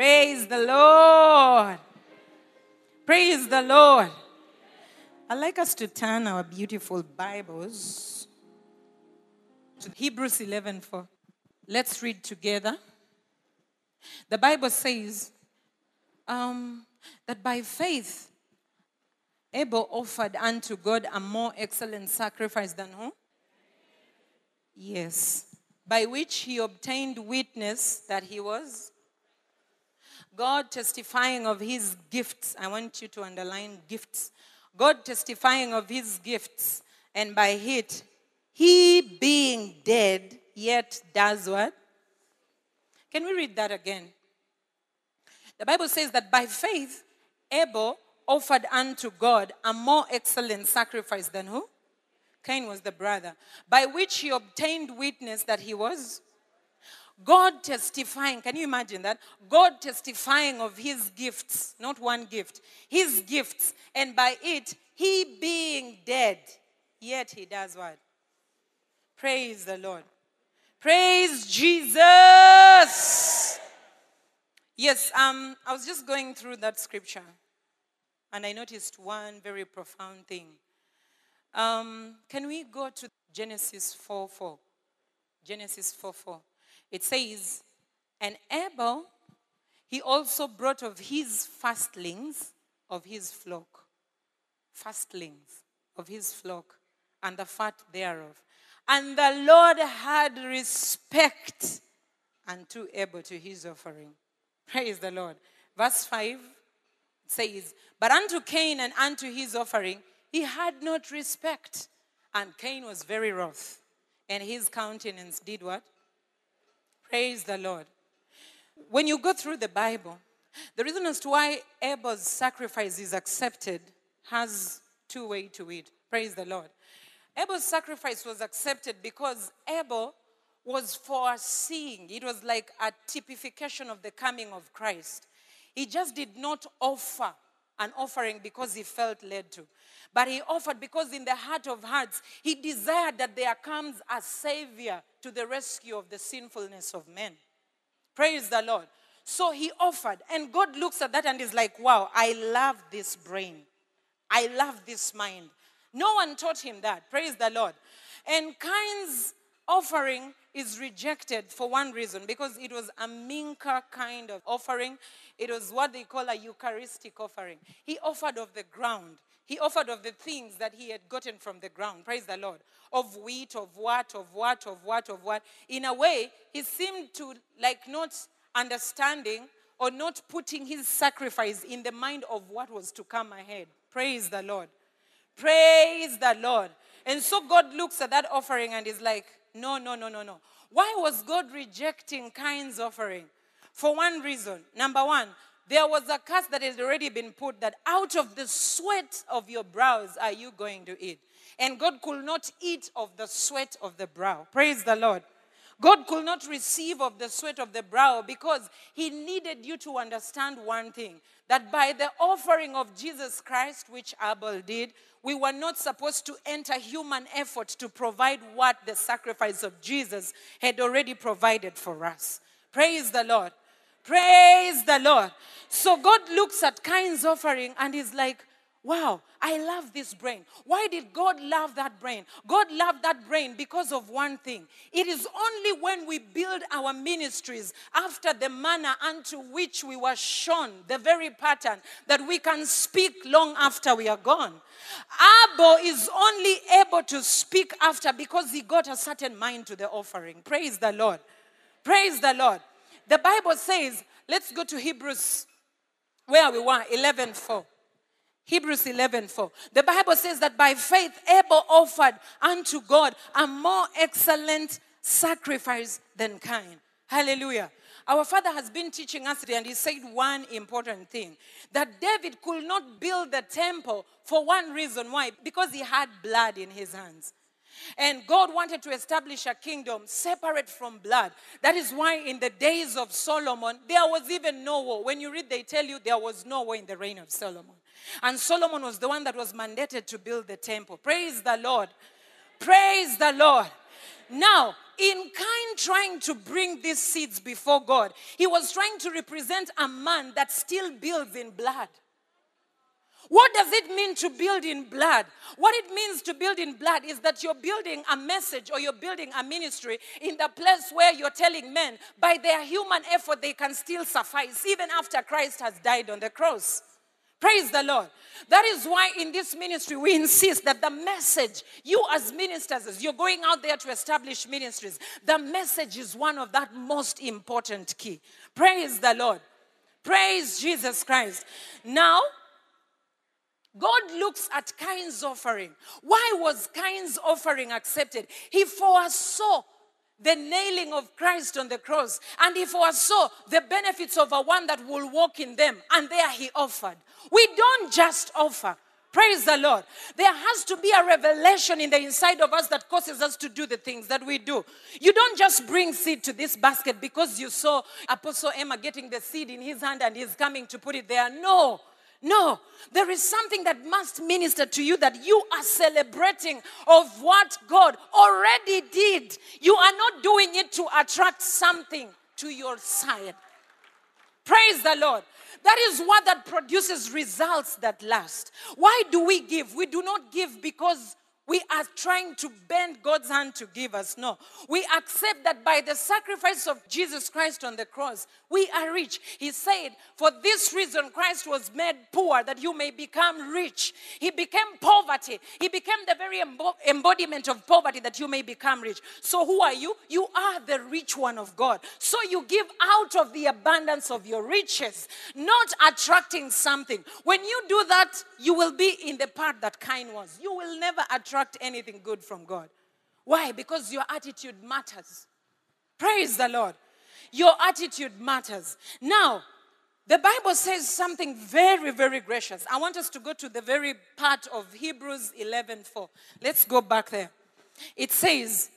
Praise the Lord. Praise the Lord. I'd like us to turn our beautiful Bibles to Hebrews 11 for. Let's read together. The Bible says um, that by faith, Abel offered unto God a more excellent sacrifice than who? Yes. By which he obtained witness that he was God testifying of his gifts. I want you to underline gifts. God testifying of his gifts, and by it, he being dead, yet does what? Can we read that again? The Bible says that by faith, Abel offered unto God a more excellent sacrifice than who? Cain was the brother, by which he obtained witness that he was God testifying. Can you imagine that? God testifying of his gifts, not one gift, his gifts, and by it, he being dead, yet he does what? Praise the Lord. Praise Jesus. Yes, um, I was just going through that scripture and I noticed one very profound thing. Um, can we go to Genesis 4 4? Genesis 4 4. It says, And Abel, he also brought of his fastlings of his flock, fastlings of his flock, and the fat thereof. And the Lord had respect unto Abel to his offering. Praise the Lord. Verse 5 says, But unto Cain and unto his offering, he had not respect. And Cain was very wroth. And his countenance did what? Praise the Lord. When you go through the Bible, the reason as to why Abel's sacrifice is accepted has two way to it. Praise the Lord. Abel's sacrifice was accepted because Abel was foreseeing. It was like a typification of the coming of Christ. He just did not offer an offering because he felt led to. But he offered because in the heart of hearts, he desired that there comes a savior to the rescue of the sinfulness of men. Praise the Lord. So he offered, and God looks at that and is like, wow, I love this brain. I love this mind. No one taught him that. Praise the Lord. And Cain's offering is rejected for one reason because it was a mincha kind of offering. It was what they call a Eucharistic offering. He offered of the ground. He offered of the things that he had gotten from the ground. Praise the Lord. Of wheat, of what, of what, of what, of what. In a way, he seemed to like not understanding or not putting his sacrifice in the mind of what was to come ahead. Praise the Lord. Praise the Lord. And so God looks at that offering and is like, no, no, no, no, no. Why was God rejecting Cain's offering? For one reason. Number one, there was a curse that had already been put that out of the sweat of your brows are you going to eat. And God could not eat of the sweat of the brow. Praise the Lord. God could not receive of the sweat of the brow because he needed you to understand one thing that by the offering of Jesus Christ, which Abel did, we were not supposed to enter human effort to provide what the sacrifice of Jesus had already provided for us. Praise the Lord. Praise the Lord. So God looks at Cain's offering and is like, Wow, I love this brain. Why did God love that brain? God loved that brain because of one thing. It is only when we build our ministries after the manner unto which we were shown, the very pattern, that we can speak long after we are gone. Abel is only able to speak after because he got a certain mind to the offering. Praise the Lord. Praise the Lord. The Bible says, let's go to Hebrews where we were, 11 4. Hebrews 11 4. The Bible says that by faith Abel offered unto God a more excellent sacrifice than Cain. Hallelujah. Our father has been teaching us today, and he said one important thing that David could not build the temple for one reason. Why? Because he had blood in his hands. And God wanted to establish a kingdom separate from blood. That is why in the days of Solomon, there was even no war. When you read, they tell you there was no war in the reign of Solomon. And Solomon was the one that was mandated to build the temple. Praise the Lord. Praise the Lord. Now, in Cain trying to bring these seeds before God, he was trying to represent a man that still builds in blood. What does it mean to build in blood? What it means to build in blood is that you're building a message or you're building a ministry in the place where you're telling men by their human effort they can still suffice even after Christ has died on the cross. Praise the Lord. That is why in this ministry we insist that the message, you as ministers, as you're going out there to establish ministries, the message is one of that most important key. Praise the Lord. Praise Jesus Christ. Now, God looks at Cain's offering. Why was Cain's offering accepted? He foresaw the nailing of Christ on the cross, and he foresaw the benefits of a one that will walk in them, and there he offered. We don't just offer. Praise the Lord. There has to be a revelation in the inside of us that causes us to do the things that we do. You don't just bring seed to this basket because you saw Apostle Emma getting the seed in his hand and he's coming to put it there. No. No, there is something that must minister to you that you are celebrating of what God already did. You are not doing it to attract something to your side. Praise the Lord. That is what that produces results that last. Why do we give? We do not give because we are trying to bend God's hand to give us. No. We accept that by the sacrifice of Jesus Christ on the cross, we are rich. He said, For this reason, Christ was made poor, that you may become rich. He became poverty. He became the very embodiment of poverty, that you may become rich. So, who are you? You are the rich one of God. So, you give out of the abundance of your riches, not attracting something. When you do that, you will be in the part that Cain was. You will never attract extract anything good from God. Why? Because your attitude matters. Praise the Lord. Your attitude matters. Now, the Bible says something very, very gracious. I want us to go to the very part of Hebrews 11 4. Let's go back there. It says,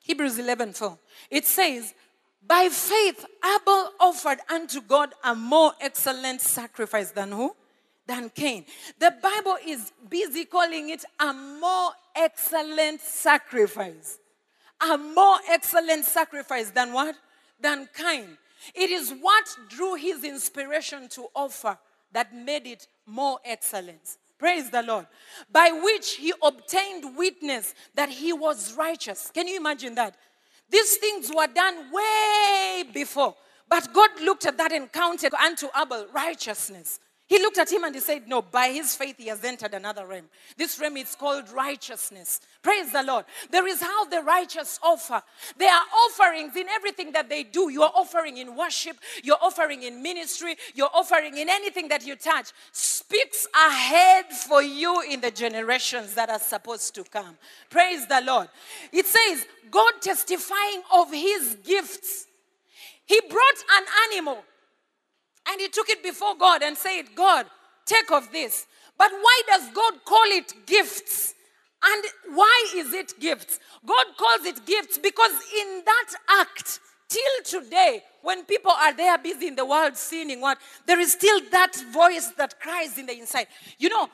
Hebrews 11 4. It says, By faith, Abel offered unto God a more excellent sacrifice than who? Than Cain. The Bible is busy calling it a more excellent sacrifice. A more excellent sacrifice than what? Than Cain. It is what drew his inspiration to offer that made it more excellent. Praise the Lord. By which he obtained witness that he was righteous. Can you imagine that? These things were done way before. But God looked at that and counted unto Abel righteousness. He looked at him and he said, No, by his faith he has entered another realm. This realm is called righteousness. Praise the Lord. There is how the righteous offer. There are offerings in everything that they do. You are offering in worship, you're offering in ministry, you're offering in anything that you touch. Speaks ahead for you in the generations that are supposed to come. Praise the Lord. It says, God testifying of his gifts. He brought an animal and he took it before God and said, God, take of this. But why does God call it gifts? And why is it gifts? God calls it gifts because in that act, till today, when people are there busy in the world sinning, what there is still that voice that cries in the inside. You know,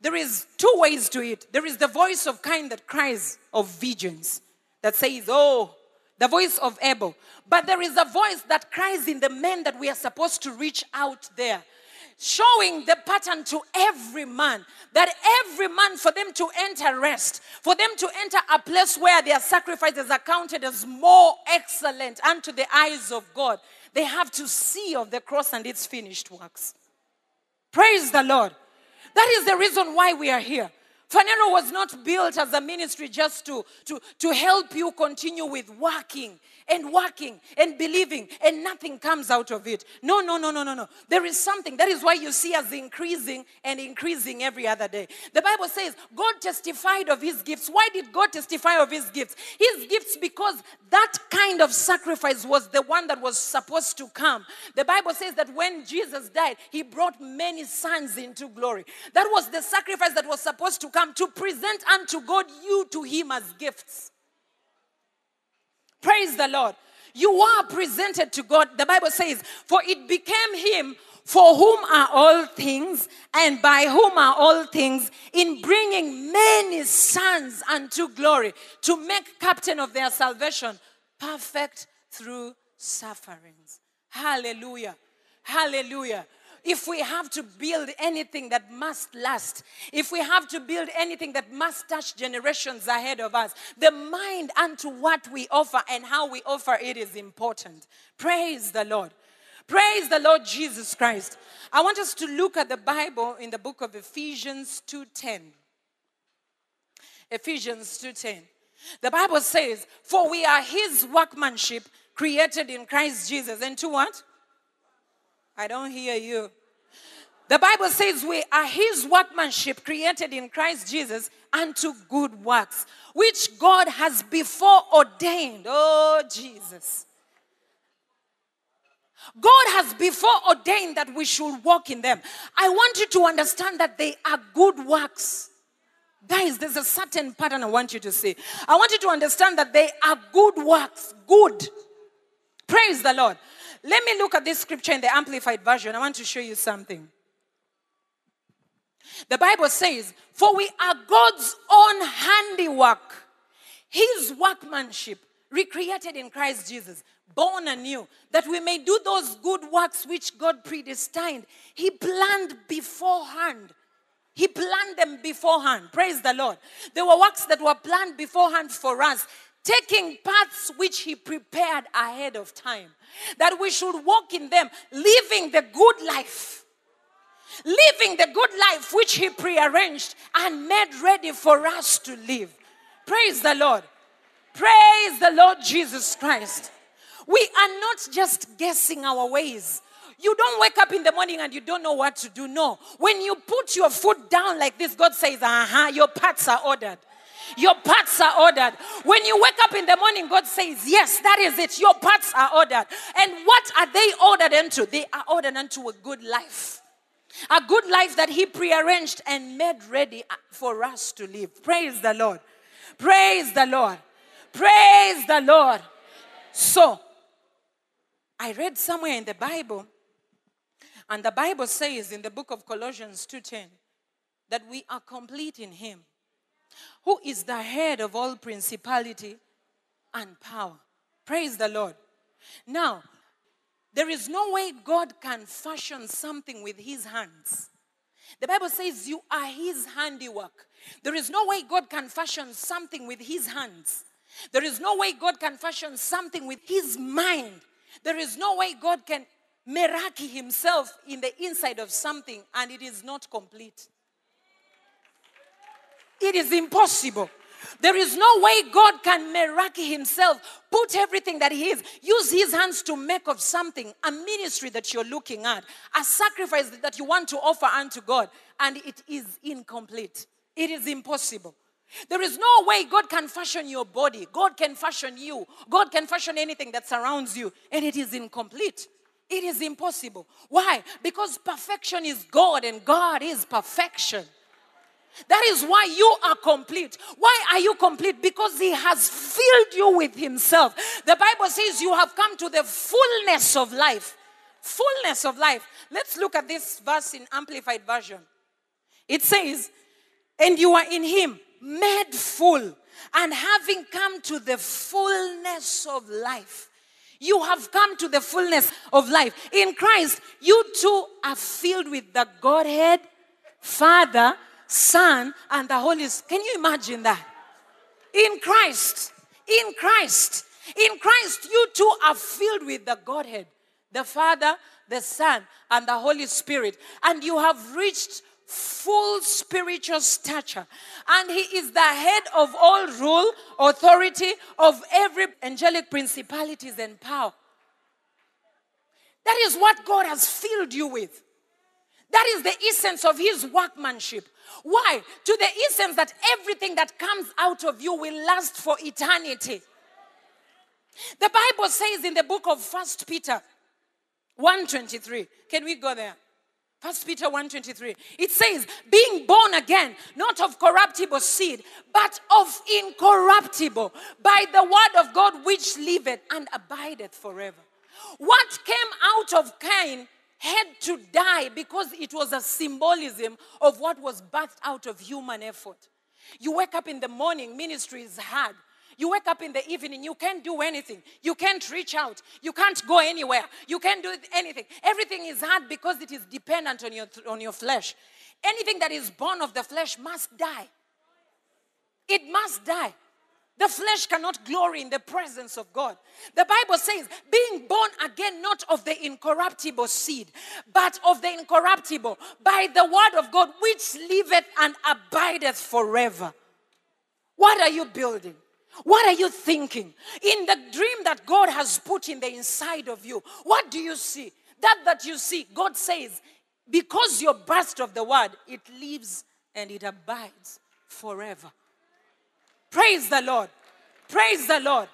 there is two ways to it. There is the voice of Cain that cries of vengeance, that says, Oh, the voice of Abel. But there is a voice that cries in the men that we are supposed to reach out there. Showing the pattern to every man that every man, for them to enter rest, for them to enter a place where their sacrifices are counted as more excellent unto the eyes of God, they have to see of the cross and its finished works. Praise the Lord. That is the reason why we are here. Phaneroo was not built as a ministry just to, to, to help you continue with working and working and believing and nothing comes out of it. No, no, no, no, no, no. There is something. That is why you see us increasing and increasing every other day. The Bible says God testified of his gifts. Why did God testify of his gifts? His gifts because that kind of sacrifice was the one that was supposed to come. The Bible says that when Jesus died, he brought many sons into glory. That was the sacrifice that was supposed to come to present unto God you to Him as gifts. Praise the Lord. You are presented to God. The Bible says, For it became Him for whom are all things, and by whom are all things, in bringing many sons unto glory, to make captain of their salvation perfect through sufferings. Hallelujah. Hallelujah. If we have to build anything that must last, if we have to build anything that must touch generations ahead of us, the mind unto what we offer and how we offer it is important. Praise the Lord. Praise the Lord Jesus Christ. I want us to look at the Bible in the book of Ephesians 2:10. Ephesians 2:10. The Bible says, "For we are his workmanship created in Christ Jesus." And to what? I don't hear you. The Bible says we are his workmanship created in Christ Jesus unto good works, which God has before ordained. Oh, Jesus. God has before ordained that we should walk in them. I want you to understand that they are good works. Guys, there's a certain pattern I want you to see. I want you to understand that they are good works. Good. Praise the Lord. Let me look at this scripture in the Amplified Version. I want to show you something. The Bible says, For we are God's own handiwork, His workmanship, recreated in Christ Jesus born anew, that we may do those good works which God predestined. He planned beforehand. He planned them beforehand. Praise the Lord. There were works that were planned beforehand for us, taking paths which He prepared ahead of time, that we should walk in them, living the good life. Living the good life which He prearranged and made ready for us to live. Praise the Lord. Praise the Lord Jesus Christ. We are not just guessing our ways. You don't wake up in the morning and you don't know what to do. No. When you put your foot down like this, God says, uh huh, your paths are ordered. Your parts are ordered. When you wake up in the morning, God says, Yes, that is it. Your parts are ordered. And what are they ordered into? They are ordered into a good life. A good life that He prearranged and made ready for us to live. Praise the Lord. Praise the Lord. Praise the Lord. So, I read somewhere in the Bible, and the Bible says in the book of Colossians 2:10 that we are complete in him, who is the head of all principality and power. Praise the Lord. Now, there is no way God can fashion something with his hands. The Bible says you are his handiwork. There is no way God can fashion something with his hands. There is no way God can fashion something with his mind. There is no way God can meraki himself in the inside of something and it is not complete. It is impossible. There is no way God can meraki himself, put everything that he is, use his hands to make of something, a ministry that you're looking at, a sacrifice that you want to offer unto God, and it is incomplete. It is impossible. There is no way God can fashion your body. God can fashion you. God can fashion anything that surrounds you, and it is incomplete. It is impossible. Why? Because perfection is God, and God is perfection. That is why you are complete. Why are you complete? Because He has filled you with Himself. The Bible says you have come to the fullness of life. Fullness of life. Let's look at this verse in Amplified Version. It says, And you are in Him made full, and having come to the fullness of life. You have come to the fullness of life. In Christ, you too are filled with the Godhead, Father, Son, and the Holy Spirit. Can you imagine that? In Christ, in Christ, in Christ, you too are filled with the Godhead, the Father, the Son, and the Holy Spirit. And you have reached full spiritual stature. And he is the head of all rule, authority, of every angelic principalities and power. That is what God has filled you with. That is the essence of his workmanship. Why? To the essence that everything that comes out of you will last for eternity. The Bible says in the book of First Peter 123. Can we go there? First Peter 1:23. It says, being born again, not of corruptible seed, but of incorruptible, by the word of God which liveth and abideth forever. What came out of Cain had to die because it was a symbolism of what was birthed out of human effort. You wake up in the morning, ministry is hard. You wake up in the evening, you can't do anything. You can't reach out. You can't go anywhere. You can't do anything. Everything is hard because it is dependent on your, on your flesh. Anything that is born of the flesh must die. It must die. The flesh cannot glory in the presence of God. The Bible says, being born again, not of the incorruptible seed, but of the incorruptible, by the word of God, which liveth and abideth forever. What are you building? What are you thinking? In the dream that God has put in the inside of you, what do you see? That that you see, God says, because you're burst of the word, it lives and it abides forever. Praise the Lord. Praise the Lord.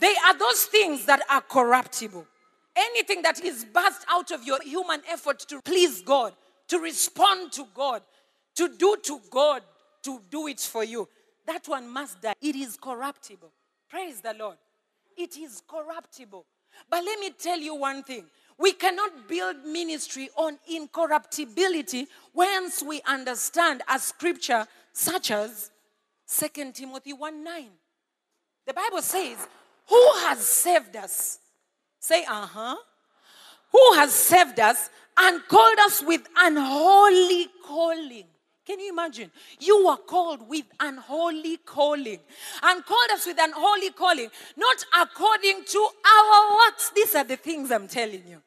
They are those things that are corruptible. Anything that is burst out of your human effort to please God, to respond to God, to do to God, to do it for you, that one must die. It is corruptible. Praise the Lord. It is corruptible. But let me tell you one thing we cannot build ministry on incorruptibility once we understand a scripture such as 2 Timothy 1 9. The Bible says, Who has saved us? Say, uh huh. Who has saved us and called us with an holy calling? Can you imagine? You were called with an holy calling and called us with an holy calling, not according to our works. These are the things I'm telling you,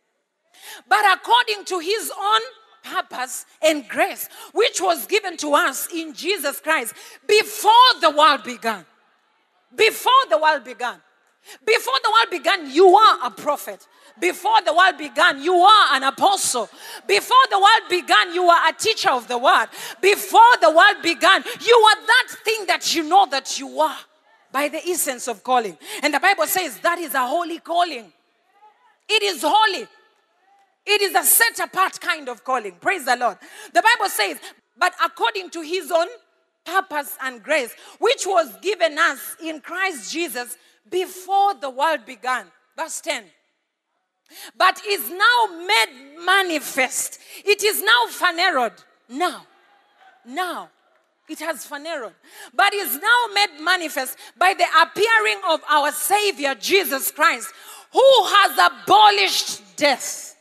but according to His own purpose and grace, which was given to us in Jesus Christ before the world began. Before the world began. Before the world began, you are a prophet. Before the world began, you are an apostle. Before the world began, you are a teacher of the word. Before the world began, you are that thing that you know that you are by the essence of calling. And the Bible says that is a holy calling. It is holy. It is a set apart kind of calling. Praise the Lord. The Bible says, but according to his own purpose and grace, which was given us in Christ Jesus before the world began. Verse 10. But is now made manifest. It is now phaneroed. Now. Now. It has phaneroed. But is now made manifest by the appearing of our Savior Jesus Christ, who has abolished death.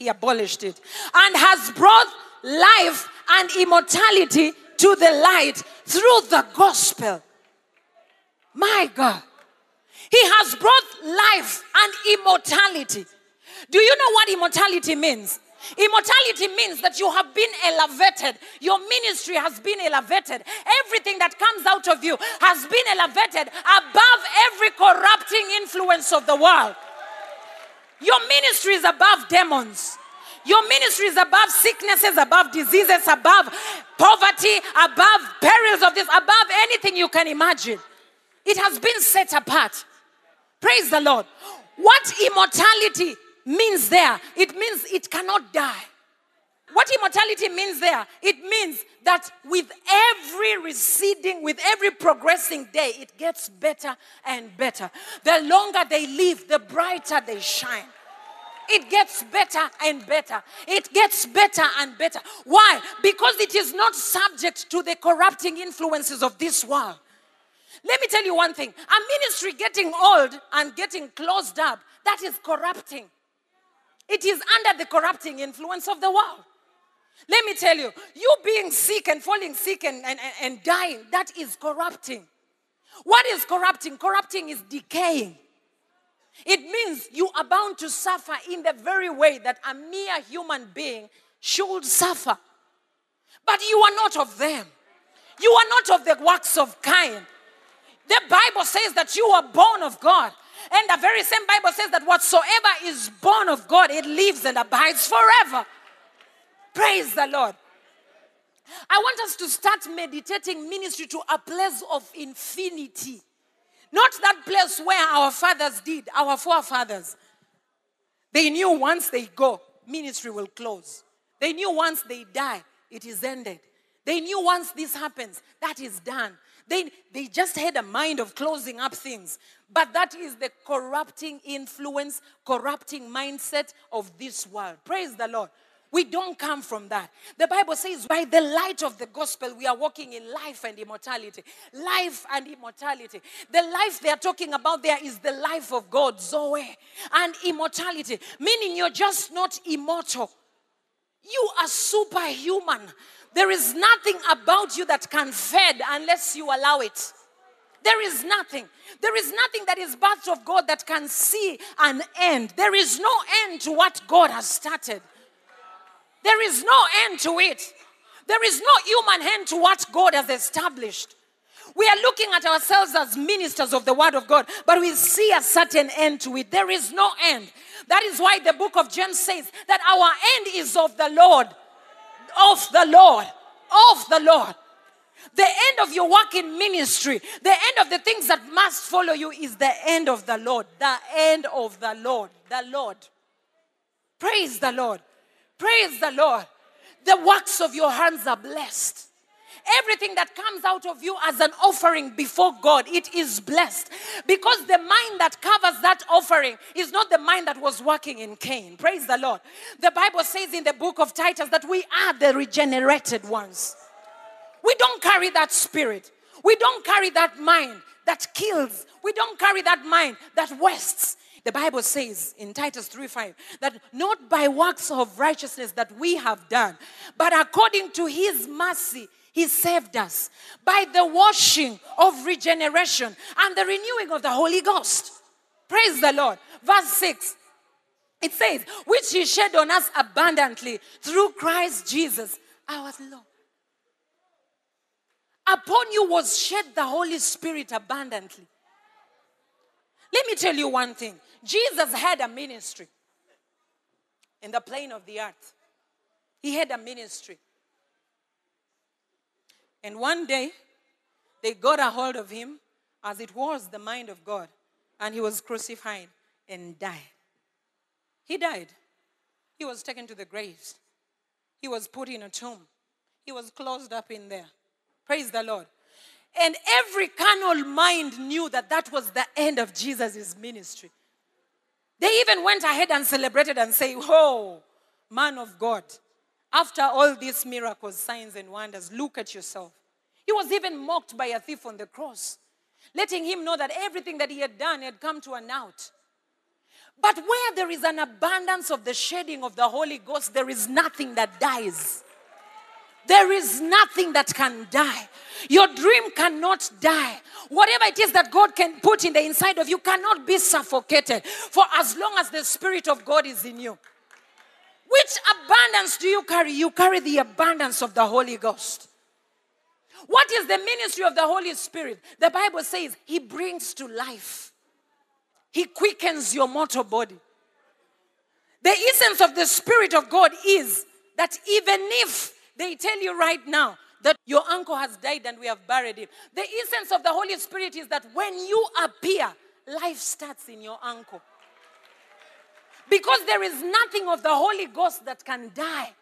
He abolished it and has brought life and immortality to the light through the gospel. My God. He has brought life and immortality. Do you know what immortality means? Immortality means that you have been elevated. Your ministry has been elevated. Everything that comes out of you has been elevated above every corrupting influence of the world. Your ministry is above demons. Your ministry is above sicknesses, above diseases, above poverty, above perils of this, above anything you can imagine. It has been set apart. Praise the Lord. What immortality means there? It means it cannot die. What immortality means there? It means that with every receding, with every progressing day, it gets better and better. The longer they live, the brighter they shine. It gets better and better. It gets better and better. Why? Because it is not subject to the corrupting influences of this world. Let me tell you one thing a ministry getting old and getting closed up, that is corrupting. It is under the corrupting influence of the world. Let me tell you, you being sick and falling sick and, and, and dying, that is corrupting. What is corrupting? Corrupting is decaying. It means you are bound to suffer in the very way that a mere human being should suffer. But you are not of them. You are not of the works of Cain. The Bible says that you are born of God. And the very same Bible says that whatsoever is born of God, it lives and abides forever. Praise the Lord. I want us to start meditating ministry to a place of infinity. Not that place where our fathers did, our forefathers. They knew once they go, ministry will close. They knew once they die, it is ended. They knew once this happens, that is done. They, they just had a mind of closing up things. But that is the corrupting influence, corrupting mindset of this world. Praise the Lord. We don't come from that. The Bible says, by the light of the gospel, we are walking in life and immortality. Life and immortality. The life they are talking about there is the life of God, Zoe, and immortality, meaning you're just not immortal. You are superhuman. There is nothing about you that can fade unless you allow it. There is nothing. There is nothing that is birth of God that can see an end. There is no end to what God has started. There is no end to it. There is no human hand to what God has established. We are looking at ourselves as ministers of the word of God, but we see a certain end to it. There is no end. That is why the book of James says that our end is of the Lord of the Lord. Of the Lord. The end of your work in ministry, the end of the things that must follow you is the end of the Lord. The end of the Lord. The Lord. Praise the Lord. Praise the Lord. The works of your hands are blessed. Everything that comes out of you as an offering before God, it is blessed. Because the mind that covers that offering is not the mind that was working in Cain. Praise the Lord. The Bible says in the book of Titus that we are the regenerated ones. We don't carry that spirit. We don't carry that mind that kills. We don't carry that mind that wastes. The Bible says in Titus 3 5 that not by works of righteousness that we have done, but according to his mercy, he saved us by the washing of regeneration and the renewing of the Holy Ghost. Praise the Lord. Verse 6. It says, which he shed on us abundantly through Christ Jesus, our Lord. Upon you was shed the Holy Spirit abundantly. Let me tell you one thing Jesus had a ministry in the plain of the earth, he had a ministry. And one day, they got a hold of him as it was the mind of God, and he was crucified and died. He died. He was taken to the graves. He was put in a tomb. He was closed up in there. Praise the Lord. And every carnal mind knew that that was the end of Jesus' ministry. They even went ahead and celebrated and say, Oh, man of God, after all these miracles, signs, and wonders, look at yourself. He was even mocked by a thief on the cross, letting him know that everything that he had done had come to an out. But where there is an abundance of the shedding of the Holy Ghost, there is nothing that dies. There is nothing that can die. Your dream cannot die. Whatever it is that God can put in the inside of you cannot be suffocated for as long as the Spirit of God is in you. Which abundance do you carry? You carry the abundance of the Holy Ghost. What is the ministry of the Holy Spirit? The Bible says He brings to life, He quickens your mortal body. The essence of the Spirit of God is that even if they tell you right now that your uncle has died and we have buried him, the essence of the Holy Spirit is that when you appear, life starts in your uncle. Because there is nothing of the Holy Ghost that can die.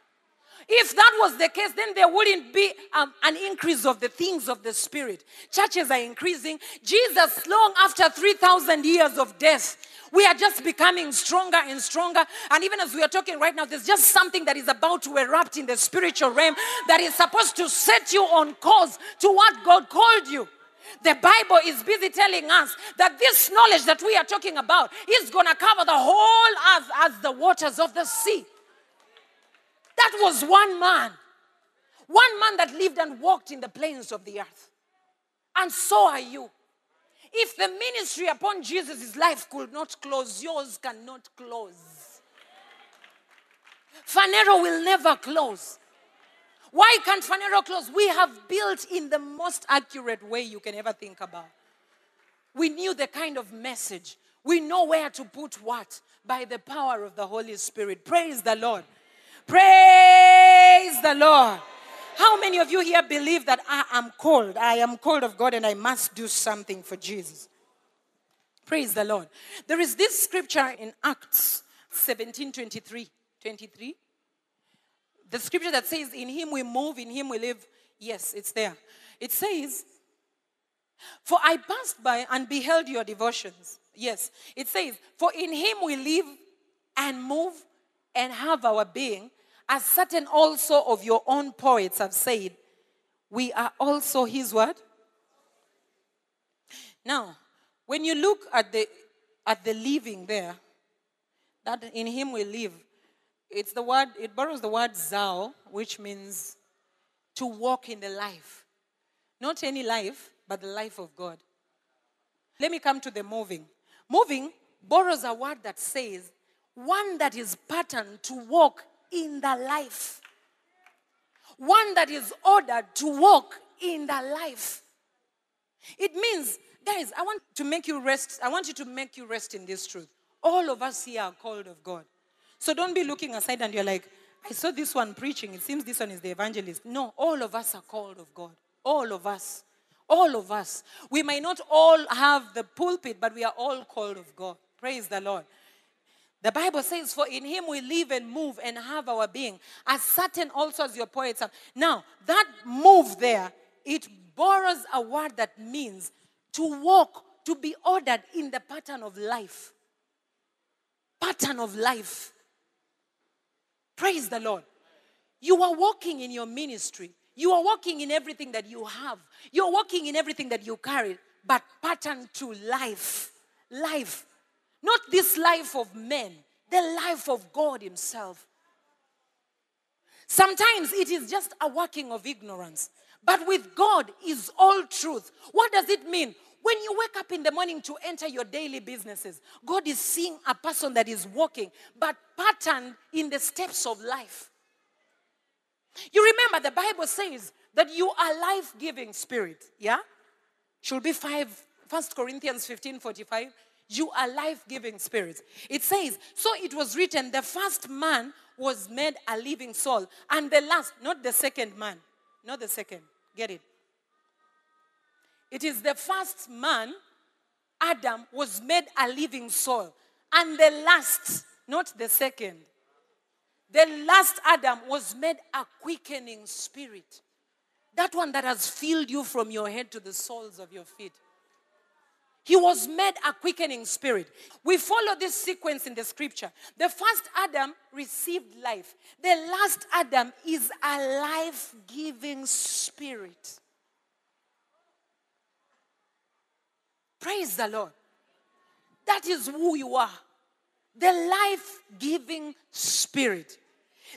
If that was the case, then there wouldn't be um, an increase of the things of the Spirit. Churches are increasing. Jesus, long after 3,000 years of death, we are just becoming stronger and stronger. And even as we are talking right now, there's just something that is about to erupt in the spiritual realm that is supposed to set you on course to what God called you. The Bible is busy telling us that this knowledge that we are talking about is going to cover the whole earth as the waters of the sea. That was one man. One man that lived and walked in the plains of the earth. And so are you. If the ministry upon Jesus' life could not close, yours cannot close. Phaneroo will never close. Why can't Phaneroo close? We have built in the most accurate way you can ever think about. We knew the kind of message. We know where to put what by the power of the Holy Spirit. Praise the Lord. Praise the Lord. How many of you here believe that I am called? I am called of God and I must do something for Jesus. Praise the Lord. There is this scripture in Acts 17 23. 23. The scripture that says, In him we move, in him we live. Yes, it's there. It says, For I passed by and beheld your devotions. Yes, it says, For in him we live and move and have our being, as certain also of your own poets have said, we are also his word. Now, when you look at the at the living there, that in him we live, it's the word, it borrows the word zao, which means to walk in the life. Not any life, but the life of God. Let me come to the moving. Moving borrows a word that says, one that is patterned to walk in the life. One that is ordered to walk in the life. It means, guys, I want to make you rest. I want you to make you rest in this truth. All of us here are called of God. So don't be looking aside and you're like, I saw this one preaching. It seems this one is the evangelist. No, all of us are called of God. All of us. All of us. We may not all have the pulpit, but we are all called of God. Praise the Lord. The Bible says, For in him we live and move and have our being, as certain also as your poets have. Now, that move there, it borrows a word that means to walk, to be ordered in the pattern of life. Pattern of life. Praise the Lord. You are walking in your ministry. You are walking in everything that you have. You're walking in everything that you carry, but pattern to life. Life. Not this life of men, the life of God Himself. Sometimes it is just a working of ignorance, but with God is all truth. What does it mean? When you wake up in the morning to enter your daily businesses, God is seeing a person that is walking, but patterned in the steps of life. You remember the Bible says that you are life-giving spirit. Yeah? Should be 5 1 Corinthians 15 45. You are life-giving spirits. It says, so it was written, the first man was made a living soul, and the last, not the second man, not the second. Get it? It is the first man, Adam, was made a living soul, and the last, not the second. The last Adam was made a quickening spirit. That one that has filled you from your head to the soles of your feet. He was made a quickening spirit. We follow this sequence in the scripture. The first Adam received life, the last Adam is a life giving spirit. Praise the Lord. That is who you are the life giving spirit.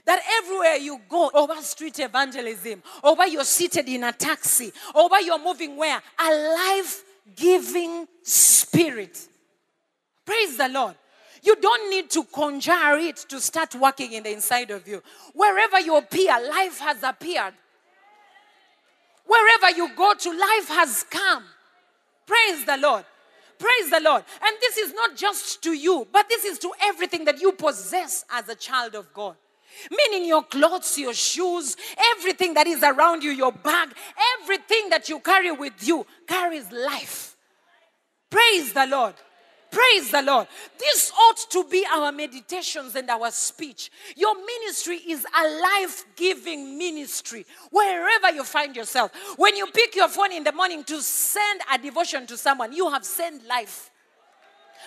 That everywhere you go, over street evangelism, over you're seated in a taxi, over you're moving where? A life giving spirit. Praise the Lord. You don't need to conjure it to start working in the inside of you. Wherever you appear, life has appeared. Wherever you go to, life has come. Praise the Lord. Praise the Lord. And this is not just to you, but this is to everything that you possess as a child of God. Meaning your clothes, your shoes, everything that is around you, your bag, everything that you carry with you carries life. Praise the Lord. Praise the Lord. This ought to be our meditations and our speech. Your ministry is a life giving ministry wherever you find yourself. When you pick your phone in the morning to send a devotion to someone, you have sent life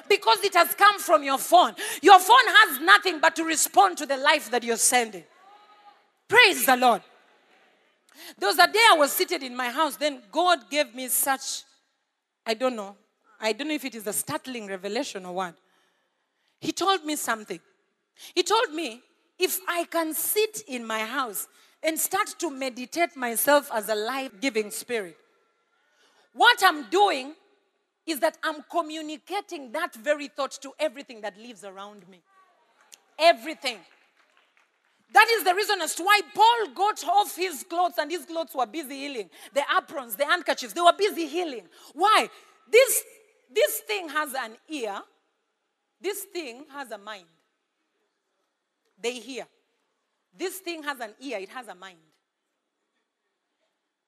because it has come from your phone. Your phone has nothing but to respond to the life that you're sending. Praise the Lord. There was a day I was seated in my house, then God gave me such, I don't know, I don't know if it is a startling revelation or what. He told me something. He told me if I can sit in my house and start to meditate myself as a life giving spirit, what I'm doing is that I'm communicating that very thought to everything that lives around me. Everything. That is the reason as to why Paul got off his clothes and his clothes were busy healing. The aprons, the handkerchiefs, they were busy healing. Why? This, this thing has an ear, this thing has a mind. They hear. This thing has an ear, it has a mind.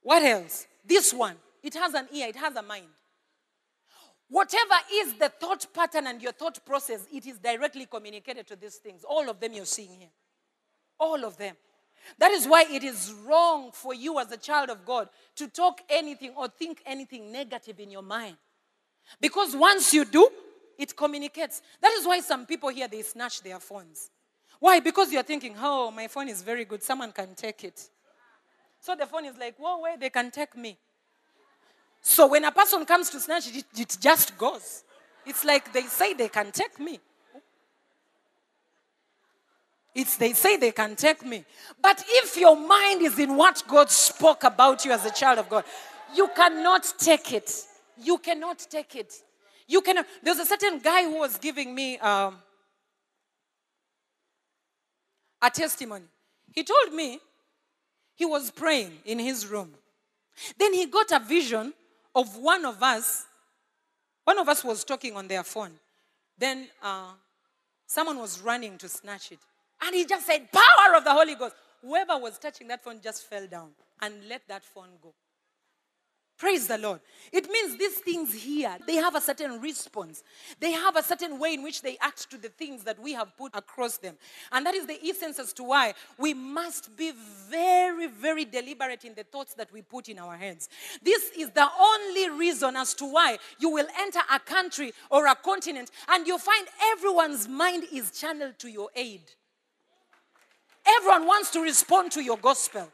What else? This one, it has an ear, it has a mind. Whatever is the thought pattern and your thought process, it is directly communicated to these things. All of them you're seeing here. All of them. That is why it is wrong for you as a child of God to talk anything or think anything negative in your mind. Because once you do, it communicates. That is why some people here they snatch their phones. Why? Because you're thinking, oh, my phone is very good, someone can take it. So the phone is like, whoa, wait, they can take me. So when a person comes to snatch it, it just goes. It's like they say they can take me. It's they say they can take me. But if your mind is in what God spoke about you as a child of God, you cannot take it. You cannot take it. You cannot. There's a certain guy who was giving me um, a testimony. He told me he was praying in his room. Then he got a vision of one of us. One of us was talking on their phone. Then uh, someone was running to snatch it. And he just said, Power of the Holy Ghost. Whoever was touching that phone just fell down and let that phone go. Praise the Lord. It means these things here, they have a certain response. They have a certain way in which they act to the things that we have put across them. And that is the essence as to why we must be very, very deliberate in the thoughts that we put in our heads. This is the only reason as to why you will enter a country or a continent and you find everyone's mind is channeled to your aid. Everyone wants to respond to your gospel.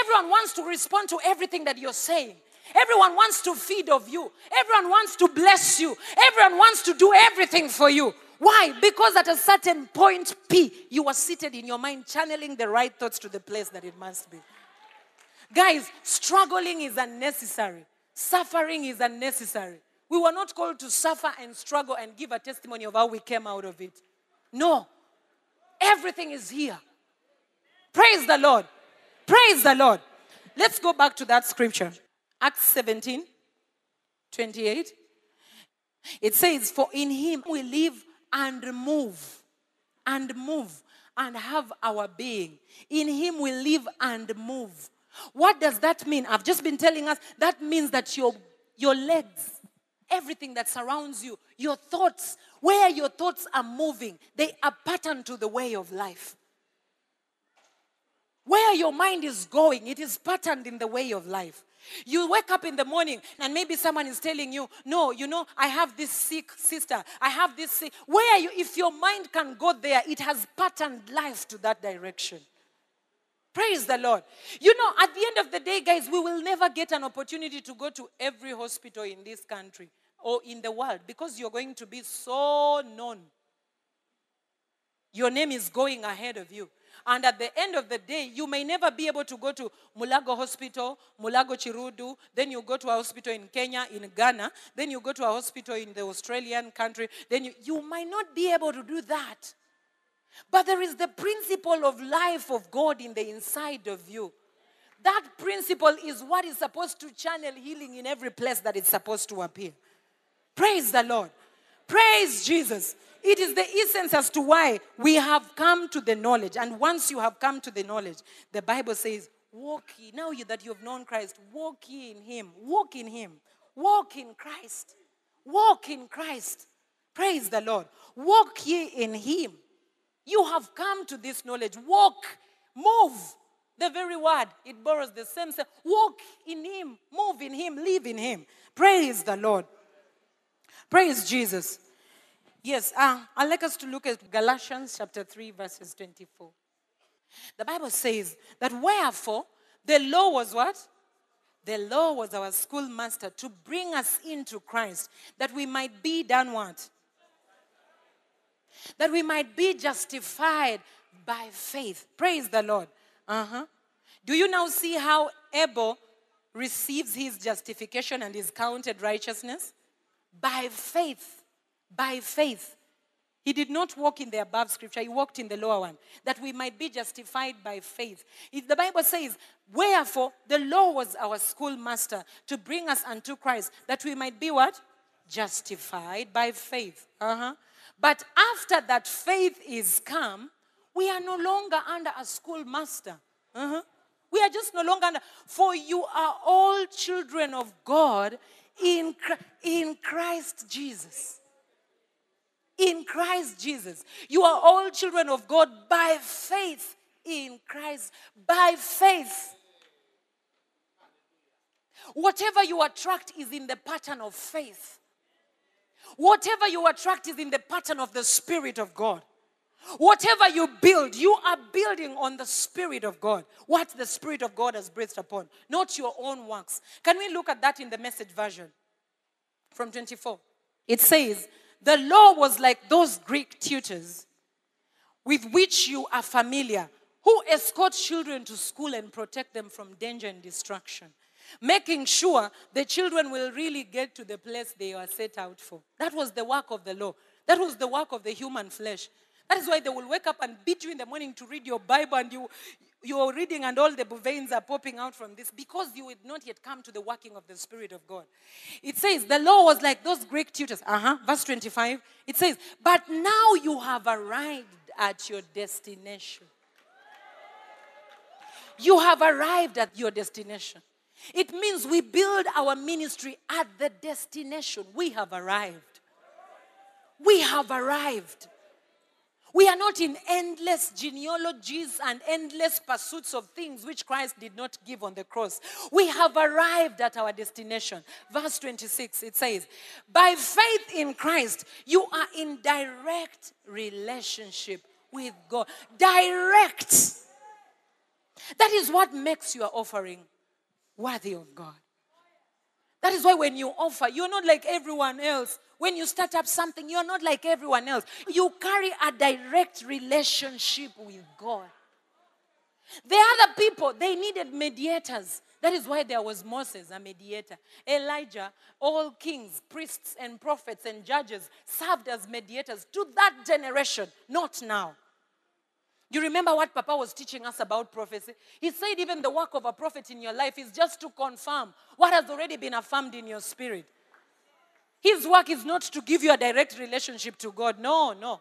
Everyone wants to respond to everything that you're saying. Everyone wants to feed of you. Everyone wants to bless you. Everyone wants to do everything for you. Why? Because at a certain point P, you are seated in your mind, channeling the right thoughts to the place that it must be. Guys, struggling is unnecessary. Suffering is unnecessary. We were not called to suffer and struggle and give a testimony of how we came out of it. No. Everything is here. Praise the Lord. Praise the Lord. Let's go back to that scripture. Acts 17 28. It says, For in him we live and move, and move, and have our being. In him we live and move. What does that mean? I've just been telling us that means that your, your legs, everything that surrounds you, your thoughts, where your thoughts are moving, they are patterned to the way of life. Where your mind is going, it is patterned in the way of life. You wake up in the morning and maybe someone is telling you, No, you know, I have this sick sister. I have this sick. Where are you, if your mind can go there, it has patterned life to that direction. Praise the Lord. You know, at the end of the day, guys, we will never get an opportunity to go to every hospital in this country or in the world because you're going to be so known. Your name is going ahead of you. And at the end of the day, you may never be able to go to Mulago Hospital, Mulago Kiruddu, then you go to a hospital in Kenya, in Ghana, then you go to a hospital in the Australian country, then you, you might not be able to do that. But there is the principle of life of God in the inside of you. That principle is what is supposed to channel healing in every place that it's supposed to appear. Praise the Lord. Praise Jesus. It is the essence as to why we have come to the knowledge. And once you have come to the knowledge, the Bible says, Walk ye. Now you, that you have known Christ, walk ye in Him. Walk in Him. Walk in Christ. Walk in Christ. Praise the Lord. Walk ye in Him. You have come to this knowledge. Walk, move. The very word, it borrows the same. Walk in Him, move in Him, live in Him. Praise the Lord. Praise Jesus. Yes, uh, I'd like us to look at Galatians chapter 3, verses 24. The Bible says that wherefore the law was what? The law was our schoolmaster to bring us into Christ, that we might be done what? That we might be justified by faith. Praise the Lord. Uh-huh. Do you now see how Abel receives his justification and is counted righteousness? By faith by faith. He did not walk in the above scripture, he walked in the lower one, that we might be justified by faith. The Bible says, Wherefore the law was our schoolmaster to bring us unto Christ, that we might be what? Justified by faith. Uh-huh. But after that faith is come, we are no longer under a schoolmaster. Uh-huh. We are just no longer under, for you are all children of God in, in Christ Jesus in Christ Jesus. You are all children of God by faith in Christ by faith. Whatever you attract is in the pattern of faith. Whatever you attract is in the pattern of the Spirit of God. Whatever you build, you are building on the Spirit of God. What the Spirit of God has breathed upon, not your own works. Can we look at that in the message version from 24? It says, The law was like those Greek tutors with which you are familiar, who escort children to school and protect them from danger and destruction making sure the children will really get to the place they are set out for. That was the work of the law. That was the work of the human flesh. That is why they will wake up and beat you in the morning to read your Bible and you, you're reading and all the veins are popping out from this because you had not yet come to the working of the Spirit of God. It says, the law was like those Greek tutors. Uh huh. Verse 25. It says, but now you have arrived at your destination. You have arrived at your destination. It means we build our ministry at the destination. We have arrived. We have arrived. We are not in endless genealogies and endless pursuits of things which Christ did not give on the cross. We have arrived at our destination. Verse 26, it says, By faith in Christ, you are in direct relationship with God. Direct. That is what makes your offering worthy of God. That is why when you offer, you're not like everyone else when you start up something, you're not like everyone else. You carry a direct relationship with God. The other people, they needed mediators. That is why there was Moses, a mediator. Elijah, all kings, priests, and prophets and judges served as mediators to that generation, not now. You remember what Papa was teaching us about prophecy? He said, even the work of a prophet in your life is just to confirm what has already been affirmed in your spirit. His work is not to give you a direct relationship to God. No, no.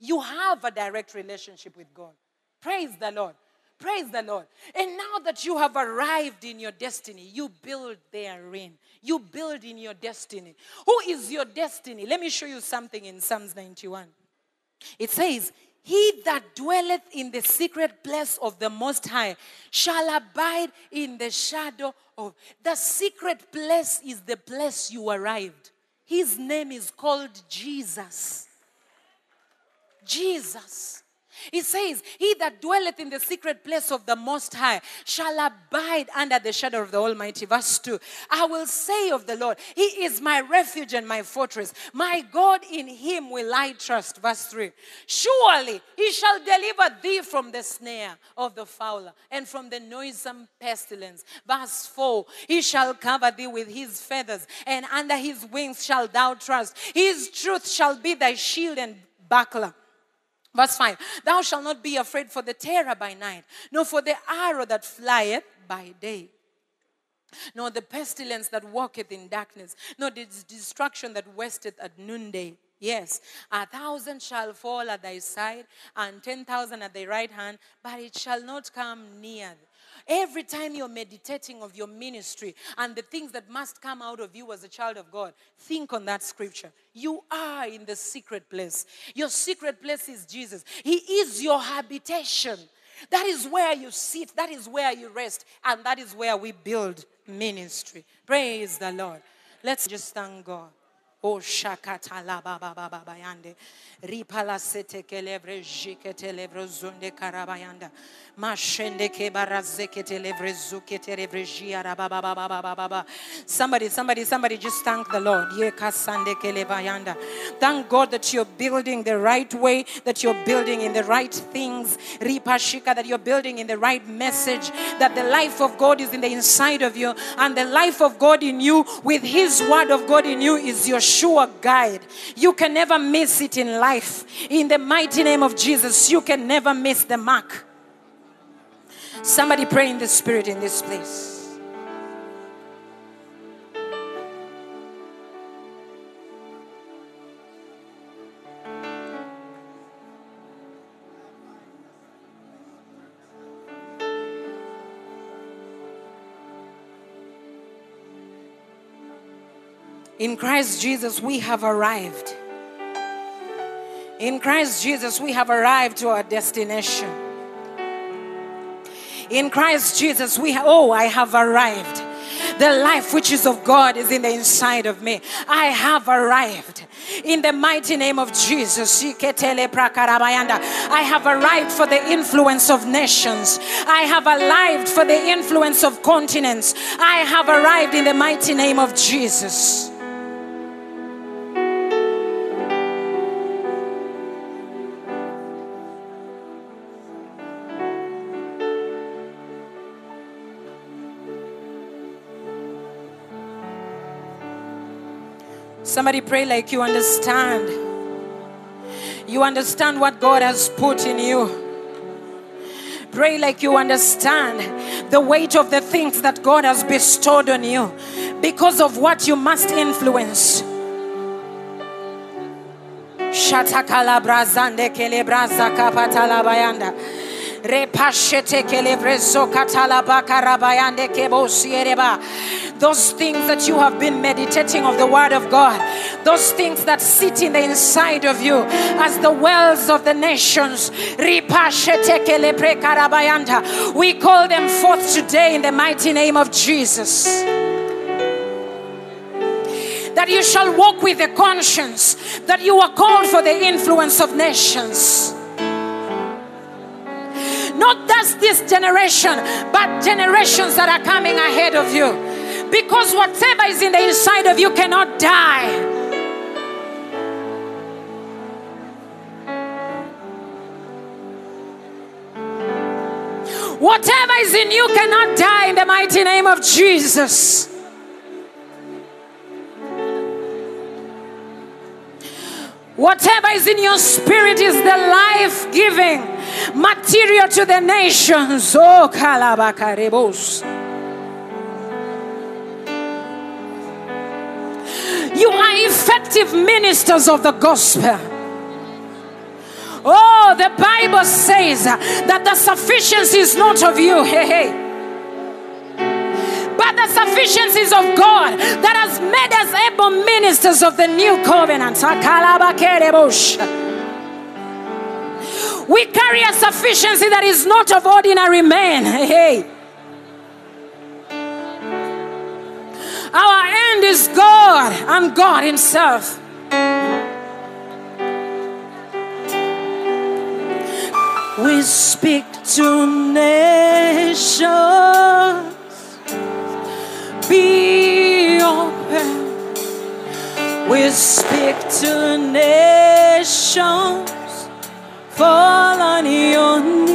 You have a direct relationship with God. Praise the Lord. Praise the Lord. And now that you have arrived in your destiny, you build therein. You build in your destiny. Who is your destiny? Let me show you something in Psalms 91. It says, He that dwelleth in the secret place of the Most High shall abide in the shadow of. The secret place is the place you arrived. His name is called Jesus. Jesus. He says, He that dwelleth in the secret place of the Most High shall abide under the shadow of the Almighty. Verse 2 I will say of the Lord, He is my refuge and my fortress. My God, in Him will I trust. Verse 3 Surely He shall deliver thee from the snare of the fowler and from the noisome pestilence. Verse 4 He shall cover thee with His feathers, and under His wings shalt thou trust. His truth shall be thy shield and buckler. Verse 5 Thou shalt not be afraid for the terror by night, nor for the arrow that flieth by day, nor the pestilence that walketh in darkness, nor the destruction that wasteth at noonday. Yes, a thousand shall fall at thy side, and ten thousand at thy right hand, but it shall not come near thee. Every time you're meditating of your ministry and the things that must come out of you as a child of God, think on that scripture. You are in the secret place. Your secret place is Jesus. He is your habitation. That is where you sit, that is where you rest, and that is where we build ministry. Praise the Lord. Let's just thank God. Oshakatala baba baba bayande. Ripala sete kelevre jikete levre zunde karabayanda. Mashende ke barazekete levre zukete levre jiara baba baba baba baba. Somebody, somebody, somebody just thank the Lord. Ye kasande kelebayanda. Thank God that you're building the right way, that you're building in the right things. Ripashika, that you're building in the right message, that the life of God is in the inside of you and the life of God in you with his word of God in you is your sure guide. You can never miss it in life. In the mighty name of Jesus, you can never miss the mark. Somebody pray in the spirit in this place. In Christ Jesus, we have arrived. In Christ Jesus, we have arrived to our destination. In Christ Jesus, we ha- oh, I have arrived. The life which is of God is in the inside of me. I have arrived. In the mighty name of Jesus, I have arrived for the influence of nations. I have arrived for the influence of continents. I have arrived in the mighty name of Jesus. Somebody pray like you understand. You understand what God has put in you. Pray like you understand the weight of the things that God has bestowed on you because of what you must influence. Shatakala brazande kele braza kapatala bayanda. Those things that you have been meditating of the Word of God, those things that sit in the inside of you as the wells of the nations. We call them forth today in the mighty name of Jesus that you shall walk with a conscience that you are called for the influence of nations. Not just this generation, but generations that are coming ahead of you. Because whatever is in the inside of you cannot die. Whatever is in you cannot die in the mighty name of Jesus. Whatever is in your spirit is the life giving material to the nations. Oh, Kalabakaribos. You are effective ministers of the gospel. Oh, the Bible says that the sufficiency is not of you. Hey, hey but the sufficiency is of God that has made us able ministers of the new covenant. We carry a sufficiency that is not of ordinary men. Hey. Our end is God and God Himself. We speak to nations be open. We speak to nations, fall on your knees.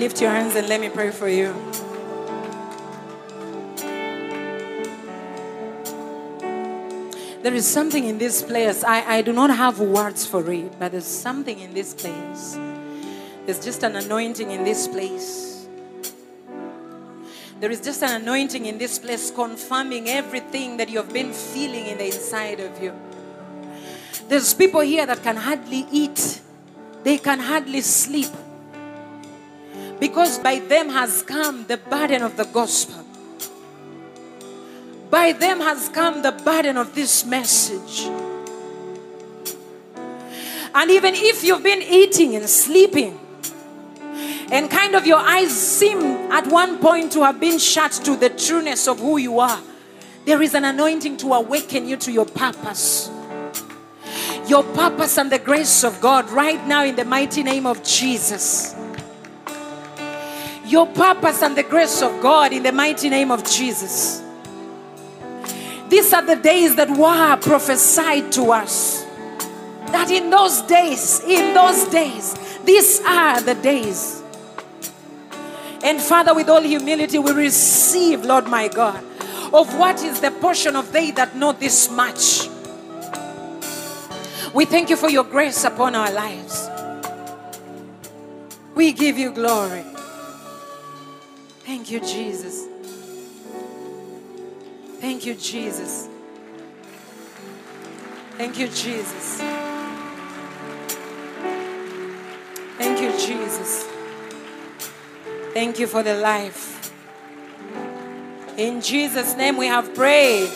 Lift your hands and let me pray for you. There is something in this place. I, I do not have words for it, but there's something in this place. There's just an anointing in this place. There is just an anointing in this place confirming everything that you have been feeling in the inside of you. There's people here that can hardly eat, they can hardly sleep. Because by them has come the burden of the gospel. By them has come the burden of this message. And even if you've been eating and sleeping, and kind of your eyes seem at one point to have been shut to the trueness of who you are, there is an anointing to awaken you to your purpose. Your purpose and the grace of God right now in the mighty name of Jesus. Your purpose and the grace of God in the mighty name of Jesus. These are the days that were prophesied to us. That in those days, in those days, these are the days. And Father, with all humility, we receive, Lord my God, of what is the portion of they that know this much. We thank you for your grace upon our lives. We give you glory. Thank you, Jesus. Thank you, Jesus. Thank you, Jesus. Thank you, Jesus. Thank you for the life. In Jesus' name we have prayed.